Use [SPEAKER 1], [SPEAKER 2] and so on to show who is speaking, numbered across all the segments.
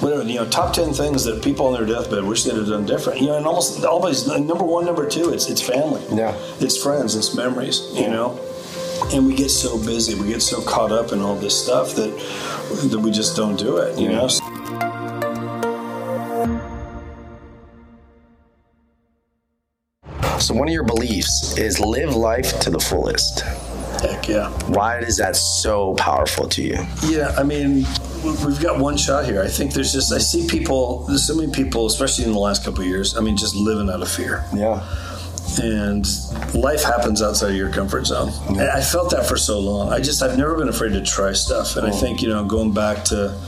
[SPEAKER 1] whatever you know, top ten things that people on their deathbed wish they'd have done different. You know, and almost always number one, number two, it's it's family.
[SPEAKER 2] Yeah.
[SPEAKER 1] it's friends, it's memories. You know, and we get so busy, we get so caught up in all this stuff that that we just don't do it. You know.
[SPEAKER 2] So one of your beliefs is live life to the fullest.
[SPEAKER 1] Heck yeah.
[SPEAKER 2] Why is that so powerful to you?
[SPEAKER 1] Yeah, I mean, we've got one shot here. I think there's just I see people, there's so many people, especially in the last couple of years. I mean, just living out of fear.
[SPEAKER 2] Yeah.
[SPEAKER 1] And life happens outside of your comfort zone. And I felt that for so long. I just I've never been afraid to try stuff. And I mm. think you know, going back to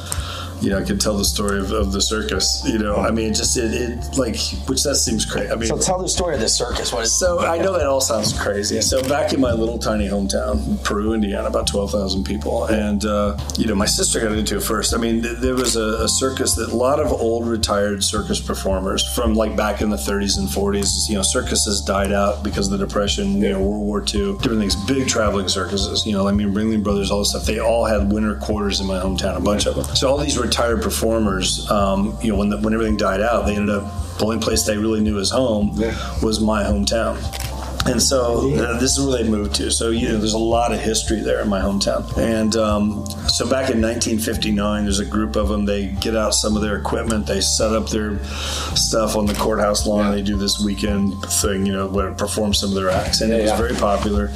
[SPEAKER 1] you know, I could tell the story of, of the circus. You know, I mean, it just it, it like, which that seems crazy. I mean,
[SPEAKER 2] So tell the story of the circus. What is
[SPEAKER 1] so I know that all sounds crazy. So back in my little tiny hometown, Peru, Indiana, about twelve thousand people, and uh, you know my sister got into it first. I mean, th- there was a, a circus that a lot of old retired circus performers from like back in the 30s and 40s. You know, circuses died out because of the depression. You know, World War II, different things. Big traveling circuses. You know, I mean, Ringling Brothers, all this stuff. They all had winter quarters in my hometown, a bunch of them. So all these retired performers, um, you know, when the, when everything died out, they ended up the only place they really knew as home was my hometown. And so uh, this is where they moved to. So you know, there's a lot of history there in my hometown. And um, so back in 1959, there's a group of them. They get out some of their equipment. They set up their stuff on the courthouse lawn. They do this weekend thing, you know, where perform some of their acts, and it was
[SPEAKER 2] yeah.
[SPEAKER 1] very popular.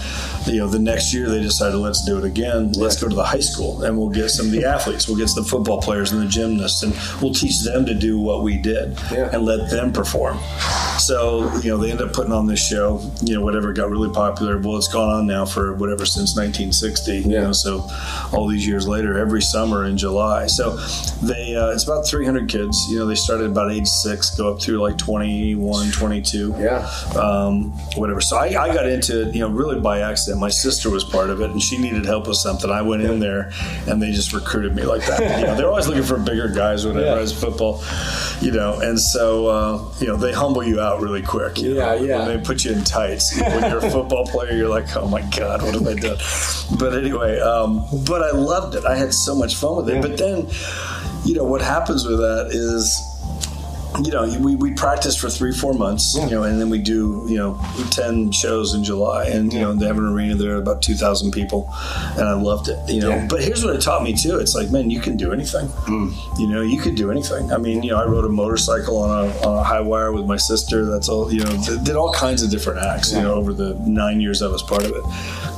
[SPEAKER 1] You know, the next year they decided let's do it again. Let's go to the high school and we'll get some of the athletes. We'll get the football players and the gymnasts, and we'll teach them to do what we did
[SPEAKER 2] Yeah.
[SPEAKER 1] and let them perform. So you know, they end up putting on this show. You know, whatever got really popular. Well, it's gone on now for whatever since 1960. You
[SPEAKER 2] Yeah.
[SPEAKER 1] know, so all these years later, every summer in July. So they uh, it's about 300 kids. You know, they started about age six, go up through like 21, 22
[SPEAKER 2] Yeah.
[SPEAKER 1] um, whatever. So I, I got into it, you know, really by accident. My sister was part of it, and she needed help with something. I went in there, and they just recruited me like that. You know, they're always looking for bigger guys, whatever,
[SPEAKER 2] Yeah.
[SPEAKER 1] as football, you know. And so, uh, you know, they humble you out really quick. You
[SPEAKER 2] Yeah,
[SPEAKER 1] know?
[SPEAKER 2] yeah.
[SPEAKER 1] They put you in tights. When you're a football player, you're like, oh my god, what have I done? But anyway, um, but I loved it. I had so much fun with it. But then, you know, what happens with that is you know, we, we practice for three, four months, you know, and then we do, you know, 10 shows in July. And, you know, they have an arena there, about 2,000 people. And I loved it, you know.
[SPEAKER 2] Yeah.
[SPEAKER 1] But here's what it taught me, too. It's like, man, you can do anything. Mm. You know, you could do anything. I mean, you know, I rode a motorcycle on a, on a high wire with my sister. That's all, you know, th- did all kinds of different acts, you know, over the nine years I was part of it.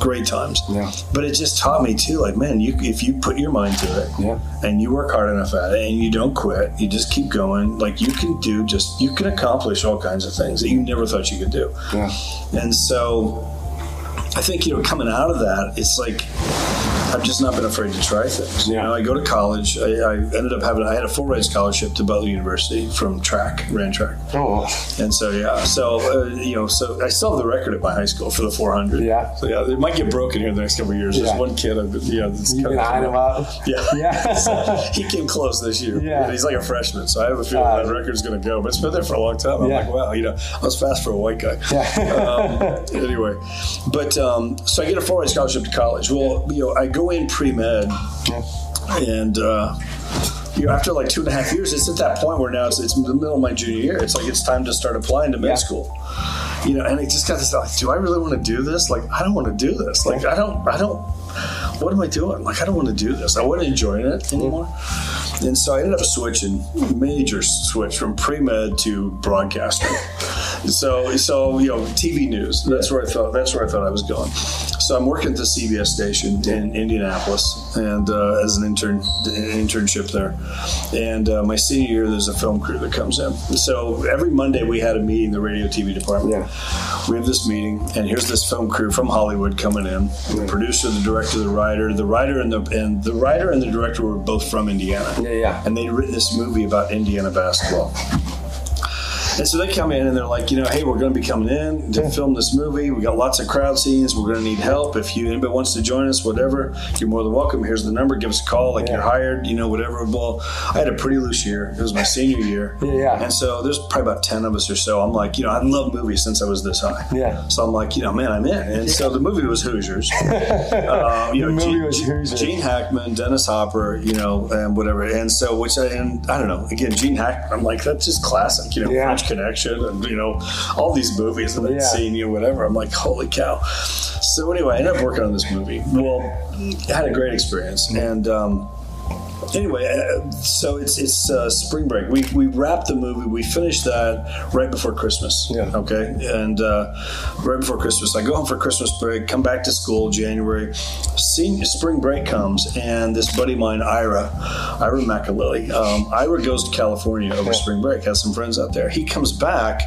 [SPEAKER 1] Great times.
[SPEAKER 2] Yeah.
[SPEAKER 1] But it just taught me, too, like, man, you if you put your mind to it
[SPEAKER 2] Yeah.
[SPEAKER 1] and you work hard enough at it and you don't quit, you just keep going, like you can do just you can accomplish all kinds of things that you never thought you could do.
[SPEAKER 2] Yeah.
[SPEAKER 1] And so I think, you know, coming out of that, it's like I've just not been afraid to try things. You know, I go to college. I, I ended up having I had a full ride scholarship to Butler University from track, ran track.
[SPEAKER 2] Oh.
[SPEAKER 1] And so yeah, so uh, you know, so I still have the record at my high school for the 400.
[SPEAKER 2] Yeah.
[SPEAKER 1] So yeah, it might get broken here in the next couple of years. There's one kid, I've been, you know, that's
[SPEAKER 2] You
[SPEAKER 1] kind of
[SPEAKER 2] iron him out.
[SPEAKER 1] yeah.
[SPEAKER 2] Yeah.
[SPEAKER 1] So he came close this year.
[SPEAKER 2] Yeah.
[SPEAKER 1] He's like a freshman, so I have a feeling
[SPEAKER 2] Uh,
[SPEAKER 1] that record's going to go. But it's been there for a long time. I'm
[SPEAKER 2] Yeah.
[SPEAKER 1] like, wow, you know, I was fast for a white guy.
[SPEAKER 2] Yeah.
[SPEAKER 1] um, anyway, but um, so I get a four-year scholarship to college. Well, you know, I go in pre-med, and uh, you know, after like two and a half years, it's at that point where now it's, it's the middle of my junior year. It's like it's time to start applying to med
[SPEAKER 2] Yeah.
[SPEAKER 1] school. You know, and it just got this like, do I really want to do this? Like, I don't want to do this. Like, I don't, I don't. What am I doing? Like, I don't want to do this. I wasn't enjoying it anymore. And so I ended up switching, major switch from pre med to broadcasting. so, so you know, TV news. That's where I thought. That's where I thought I was going. So I'm working at the CBS station in Indianapolis, and uh, as an intern, an internship there. And uh, my senior year, there's a film crew that comes in. So every Monday we had a meeting, the radio TV department.
[SPEAKER 2] Yeah.
[SPEAKER 1] We have this meeting, and here's this film crew from Hollywood coming in. The producer, the director, the writer, the writer and the and the writer and the director were both from Indiana.
[SPEAKER 2] Yeah, yeah.
[SPEAKER 1] And they'd written this movie about Indiana basketball. And so they come in and they're like, you know, hey, we're going to be coming in to film this movie. We got lots of crowd scenes. We're going to need help. If you anybody wants to join us, whatever, you're more than welcome. Here's the number. Give us a call. Like
[SPEAKER 3] Yeah.
[SPEAKER 1] you're hired. You know, whatever. Well, I had a pretty loose year. It was my senior year.
[SPEAKER 3] Yeah.
[SPEAKER 1] And so there's probably about ten of us or so. I'm like, you know, I love movies since I was this high.
[SPEAKER 3] Yeah.
[SPEAKER 1] So I'm like, you know, man, I'm in. And so the movie was Hoosiers. uh, you
[SPEAKER 3] The
[SPEAKER 1] know,
[SPEAKER 3] movie
[SPEAKER 1] Gene,
[SPEAKER 3] was Hoosiers.
[SPEAKER 1] Gene Hackman, Dennis Hopper, you know, and whatever. And so, which I, and I don't know, again, Gene Hackman, I'm like, that's just classic, you know,
[SPEAKER 3] Yeah.
[SPEAKER 1] French Connection and, you know, all these movies and I've
[SPEAKER 3] Yeah.
[SPEAKER 1] seen, you whatever. I'm like, holy cow. So anyway, I ended up working on this movie. Well, I had a great experience. And, um, Anyway, uh, so it's it's uh, spring break. We we wrapped the movie. We finished that right before Christmas.
[SPEAKER 3] Yeah.
[SPEAKER 1] Okay. And uh, right before Christmas, I go home for Christmas break. Come back to school January. Senior spring break comes, and this buddy of mine, Ira, Ira McAlilly, um, Ira goes to California over spring break. Has some friends out there. He comes back.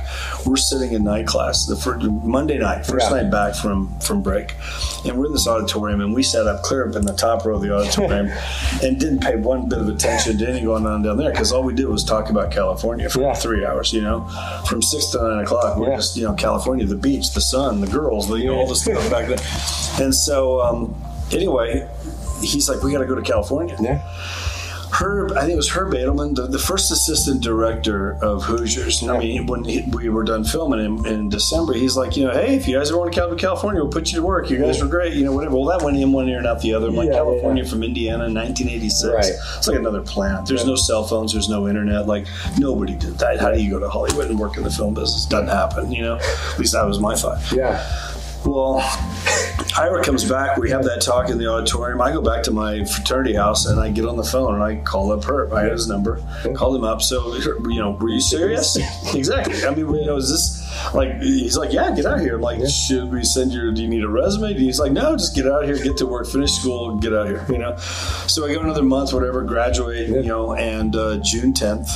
[SPEAKER 1] We're sitting in night class the first, Monday night, first
[SPEAKER 3] Yeah.
[SPEAKER 1] night back from from break, and we're in this auditorium, and we sat up clear up in the top row of the auditorium, and didn't pay one bit of attention to anything going on down there because all we did was talk about California for
[SPEAKER 3] Yeah.
[SPEAKER 1] three hours. You know, from six to nine o'clock, we're
[SPEAKER 3] Yeah.
[SPEAKER 1] just you know California, the beach, the sun, the girls, the, you know all this stuff back then. And so um, anyway, he's like, we got to go to California.
[SPEAKER 3] Yeah.
[SPEAKER 1] Herb, I think it was Herb Edelman, the, the first assistant director of Hoosiers. I mean, when he, we were done filming in, in December, he's like, you know, hey, if you guys ever want to come to California, we'll put you to work. You guys were great, you know, whatever. Well, that went in one ear and out the other. I'm like,
[SPEAKER 3] Yeah,
[SPEAKER 1] California
[SPEAKER 3] yeah.
[SPEAKER 1] from Indiana in 1986.
[SPEAKER 3] Right.
[SPEAKER 1] It's like another planet. There's no cell phones, there's no internet. Like, nobody did that. How do you go to Hollywood and work in the film business? Doesn't happen, you know? At least that was my thought.
[SPEAKER 3] Yeah.
[SPEAKER 1] Well, Ira comes back. We have that talk in the auditorium. I go back to my fraternity house and I get on the phone and I call up Herb. I had his number, called him up. So, you know, were you serious? exactly. I mean, you know, is this like, he's like, yeah, get out here. Like, should we send your, do you need a resume? And he's like, no, just get out here, get to work, finish school, get out here, you know? So I go another month, whatever, graduate, you know, and uh, June 10th,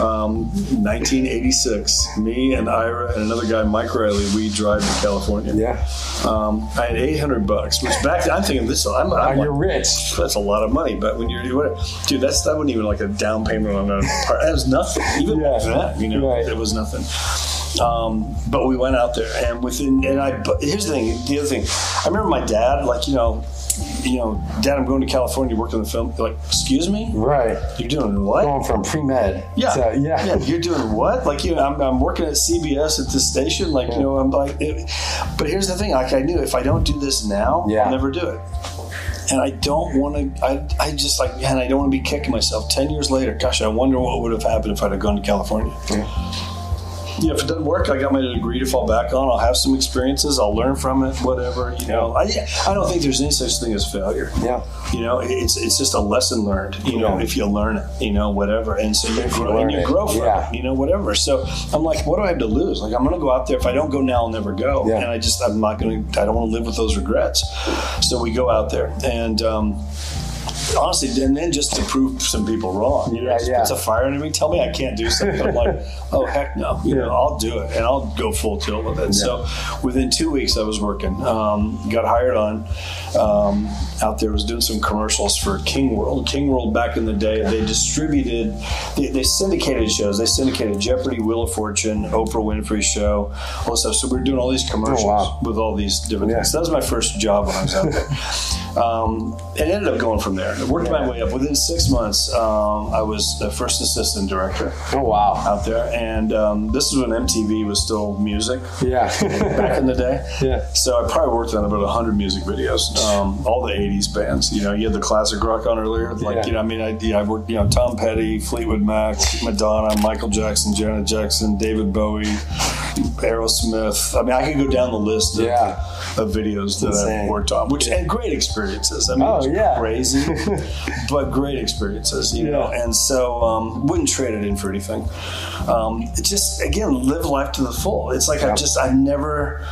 [SPEAKER 1] um, 1986, me and Ira and another guy, Mike Riley, we drive to California.
[SPEAKER 3] Yeah.
[SPEAKER 1] Um, I had 800 bucks, which back then, I'm thinking this, I'm,
[SPEAKER 3] Oh,
[SPEAKER 1] I'm
[SPEAKER 3] you're
[SPEAKER 1] like,
[SPEAKER 3] rich.
[SPEAKER 1] that's a lot of money, but when you're, what, dude, that's, that wasn't even like a down payment on a part. That was nothing. Even
[SPEAKER 3] Yeah.
[SPEAKER 1] then, you know,
[SPEAKER 3] Right.
[SPEAKER 1] it was nothing. Um, but we went out there and within, and I, but here's the thing, the other thing, I remember my dad, like, you know, you know, dad, I'm going to California to work on the film. Like, excuse me?
[SPEAKER 3] Right.
[SPEAKER 1] You're doing what?
[SPEAKER 3] Going from pre med.
[SPEAKER 1] Yeah.
[SPEAKER 3] To, yeah.
[SPEAKER 1] yeah. You're doing what? Like, you know, I'm, I'm working at CBS at this station. Like, you know, I'm like, it, but here's the thing. Like, I knew if I don't do this now,
[SPEAKER 3] Yeah.
[SPEAKER 1] I'll never do it. And I don't want to, I, I just like, man, I don't want to be kicking myself. 10 years later, gosh, I wonder what would have happened if I'd have gone to California. Yeah, if it doesn't work, I got my degree to fall back on. I'll have some experiences. I'll learn from it. Whatever, you know. I, I don't think there's any such thing as failure.
[SPEAKER 3] Yeah.
[SPEAKER 1] You know, it's it's just a lesson learned. You know,
[SPEAKER 3] Yeah.
[SPEAKER 1] if you learn it, you know, whatever, and so you grow and you grow from
[SPEAKER 3] yeah.
[SPEAKER 1] it. You know, whatever. So I'm like, what do I have to lose? Like, I'm going to go out there. If I don't go now, I'll never go.
[SPEAKER 3] Yeah.
[SPEAKER 1] And I just, I'm not going to. I don't want to live with those regrets. So we go out there, and um, honestly, and then just to prove some people wrong. You know,
[SPEAKER 3] Yeah, yeah.
[SPEAKER 1] puts a fire under me. Tell me I can't do something. I'm like, oh heck no. You know, I'll do it, and I'll go full tilt with it. So within two weeks, I was working. Um, got hired on um, out there. Was doing some commercials for King World. King World back in the day, they distributed, they, they syndicated shows. They syndicated Jeopardy, Wheel of Fortune, Oprah Winfrey Show, all this stuff. So we're doing all these commercials
[SPEAKER 3] wow.
[SPEAKER 1] with all these different
[SPEAKER 3] Yeah.
[SPEAKER 1] things. That was my first job when I was out there. Um, and ended up going from there. I worked my way up. Within six months, um, I was the first assistant director
[SPEAKER 3] Oh wow.
[SPEAKER 1] out there. And um, this is when MTV was still music
[SPEAKER 3] Yeah.
[SPEAKER 1] back in the day.
[SPEAKER 3] Yeah.
[SPEAKER 1] So I probably worked on about 100 music videos, um, all the 80s bands. You know, you had the classic rock on earlier. Like,
[SPEAKER 3] Yeah.
[SPEAKER 1] you know, I mean, I, yeah, I worked, you know, Tom Petty, Fleetwood Mac, Madonna, Michael Jackson, Janet Jackson, David Bowie, Aerosmith. I mean, I could go down the list of,
[SPEAKER 3] Yeah.
[SPEAKER 1] of videos that. I've worked on, which and great experiences. I mean,
[SPEAKER 3] Oh,
[SPEAKER 1] it was
[SPEAKER 3] yeah.
[SPEAKER 1] crazy, but great experiences, you know. And so, um, wouldn't trade it in for anything. Um, just again, live life to the full. It's like I've just, I've never,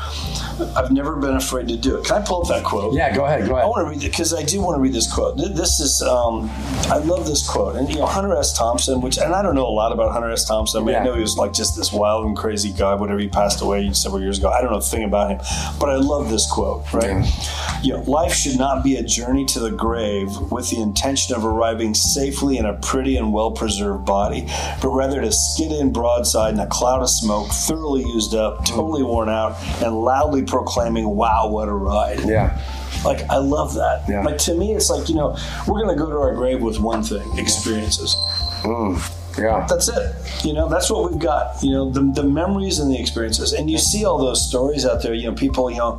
[SPEAKER 1] I've never been afraid to do it. Can I pull up that quote?
[SPEAKER 3] Yeah. Go ahead. Go
[SPEAKER 1] I want to read it because I do want to read this quote. This is, um, I love this quote. And, you know, Hunter S. Thompson, which, and I don't know a lot about Hunter S. Thompson. I mean, I know he was like just this wild and crazy guy, whatever he passed away several years ago. I don't know a thing about him. But I love this quote, right? You know, life should not be a journey to the grave with the intention of arriving safely in a pretty and well preserved body, but rather to skid in broadside in a cloud of smoke, thoroughly used up, totally worn out, and loudly proclaiming, Wow, what a ride.
[SPEAKER 2] Yeah.
[SPEAKER 1] Like, I love that.
[SPEAKER 2] Yeah.
[SPEAKER 1] Like, to me, it's like, you know, we're going to go to our grave with one thing experiences. Mm.
[SPEAKER 2] Yeah.
[SPEAKER 1] That's it. You know, that's what we've got. You know, the, the memories and the experiences. And you see all those stories out there, you know, people, you know,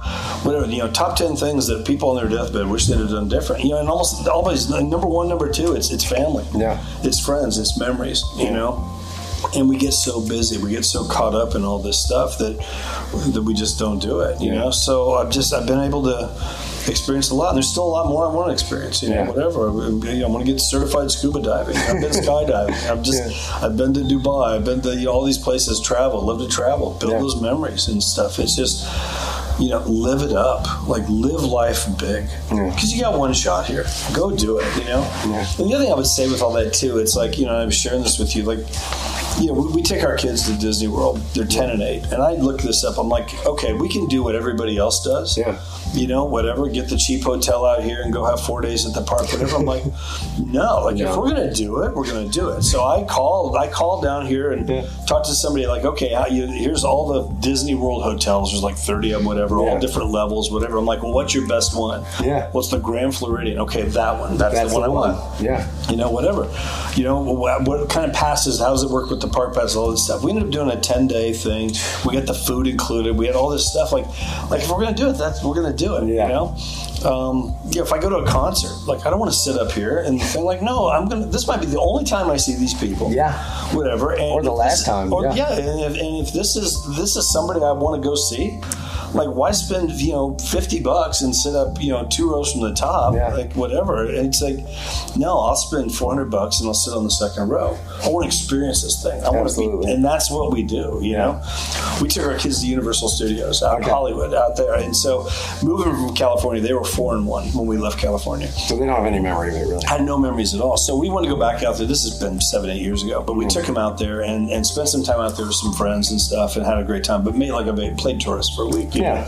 [SPEAKER 1] whatever, you know, top 10 things that people on their deathbed wish they'd have done different. You know, and almost always, number one, number two, it's, it's family.
[SPEAKER 2] Yeah.
[SPEAKER 1] It's friends, it's memories, you know? And we get so busy, we get so caught up in all this stuff that that we just don't do it, you know. So I've just I've been able to experience a lot, and there's still a lot more I want to experience, you know.
[SPEAKER 2] Yeah.
[SPEAKER 1] Whatever, I want to get certified scuba diving. I've been skydiving. I've just I've been to Dubai. I've been to you know, all these places. Travel, love to travel, build
[SPEAKER 2] Yeah.
[SPEAKER 1] those memories and stuff. It's just you know, live it up. Like live life big, because you got one shot here. Go do it. You know.
[SPEAKER 2] Yeah.
[SPEAKER 1] And the other thing I would say with all that too, it's like you know, I'm sharing this with you, like you know, we, we take our kids to Disney World. They're ten and eight, and I look this up. I'm like, okay, we can do what everybody else does.
[SPEAKER 2] Yeah.
[SPEAKER 1] You know, whatever. Get the cheap hotel out here and go have four days at the park. Whatever. I'm like, no. Like, if we're gonna do it, we're gonna do it. So I called. I called down here and
[SPEAKER 2] Yeah.
[SPEAKER 1] talked to somebody. Like, okay, how you, here's all the Disney World hotels. There's like thirty of them, whatever, all different levels, whatever. I'm like, well, what's your best one?
[SPEAKER 2] Yeah.
[SPEAKER 1] What's the Grand Floridian? Okay, that one. That's,
[SPEAKER 2] That's
[SPEAKER 1] the one
[SPEAKER 2] the
[SPEAKER 1] I want
[SPEAKER 2] Yeah.
[SPEAKER 1] you know, whatever. You know, what, what kind of passes? How does it work with the park pass? All this stuff. We ended up doing a ten day thing. We got the food included. We had all this stuff. Like, like if we're gonna do it, that's we're gonna do it.
[SPEAKER 2] Yeah.
[SPEAKER 1] You know. Um, yeah, if I go to a concert, like I don't want to sit up here and think like, no, I'm gonna. This might be the only time I see these people.
[SPEAKER 2] Yeah.
[SPEAKER 1] Whatever. And
[SPEAKER 2] Or the last
[SPEAKER 1] this-
[SPEAKER 2] time,
[SPEAKER 1] Or,
[SPEAKER 2] yeah.
[SPEAKER 1] yeah. and, if, and if this is this is somebody I want to go see. Like why spend you know fifty bucks and sit up you know two rows from the top
[SPEAKER 2] Yeah.
[SPEAKER 1] like whatever it's like no I'll spend four hundred bucks and I'll sit on the second row I want to experience this thing I want to and that's what we do you know we took our kids to Universal Studios out in Hollywood out there and so moving from California they were four and one when we left California
[SPEAKER 2] So they don't have any memory of it, really.
[SPEAKER 1] had no memories at all. So we want to go back out there. This has been seven, eight years ago, but we took him out there and, and spent some time out there with some friends and stuff and had a great time. But made like a played tourist for a week. you
[SPEAKER 2] Yeah.
[SPEAKER 1] know.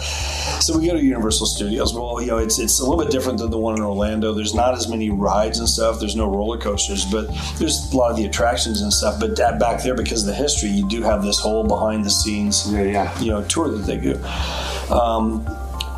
[SPEAKER 1] So we go to Universal Studios. Well, you know, it's it's a little bit different than the one in Orlando. There's not as many rides and stuff. There's no roller coasters, but there's a lot of the attractions and stuff. But that- back there, because of the history, you do have this whole behind the scenes
[SPEAKER 2] Yeah, yeah.
[SPEAKER 1] you know tour that they do. Um,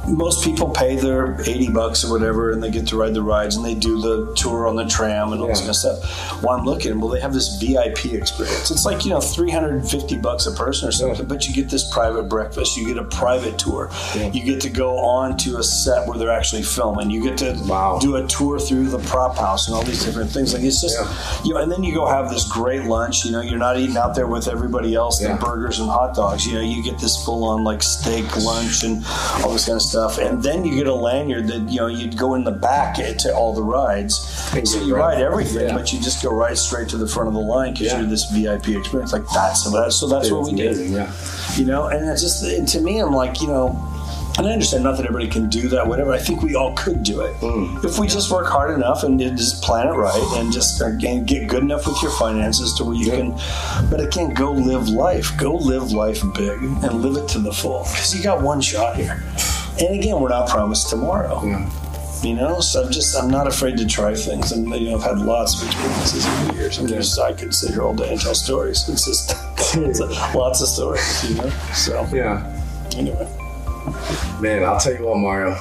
[SPEAKER 1] most people pay their 80 bucks or whatever and they get to ride the rides and they do the tour on the tram and all this kind of stuff. Well, I'm looking, well, they have this VIP experience. It's like, you know, 350 bucks a person or something, but you get this private breakfast, you get a private tour,
[SPEAKER 2] Yeah.
[SPEAKER 1] you get to go on to a set where they're actually filming, you get to
[SPEAKER 2] Wow.
[SPEAKER 1] do a tour through the prop house and all these different things. Like, it's just,
[SPEAKER 2] Yeah.
[SPEAKER 1] you know, and then you go have this great lunch, you know, you're not eating out there with everybody else, the burgers and hot dogs. You know, you get this full on like steak lunch and all this kind of stuff, and then you get a lanyard that you know you'd go in the back to all the rides.
[SPEAKER 2] And
[SPEAKER 1] So
[SPEAKER 2] you ride-
[SPEAKER 1] everything,
[SPEAKER 2] yeah.
[SPEAKER 1] but you just go right straight to the front of the line because
[SPEAKER 2] Yeah.
[SPEAKER 1] you're this VIP experience. Like that's so that's what we did.
[SPEAKER 2] Yeah.
[SPEAKER 1] You know, and it's just and to me, I'm like you know. And I understand not that everybody can do that, whatever. I think we all could do it mm. if we just work hard enough and just plan it right and just again get good enough with your finances to where you can. But again, go live life. Go live life big and live it to the full because you got one shot here. And again, we're not promised tomorrow. You know, so I'm just I'm not afraid to try things, and you know I've had lots of experiences over the years. I'm just I could sit here all day and tell stories. It's just lots of, lots of stories, you know. So
[SPEAKER 2] Yeah.
[SPEAKER 1] anyway.
[SPEAKER 2] Man, I'll tell you what, Mario.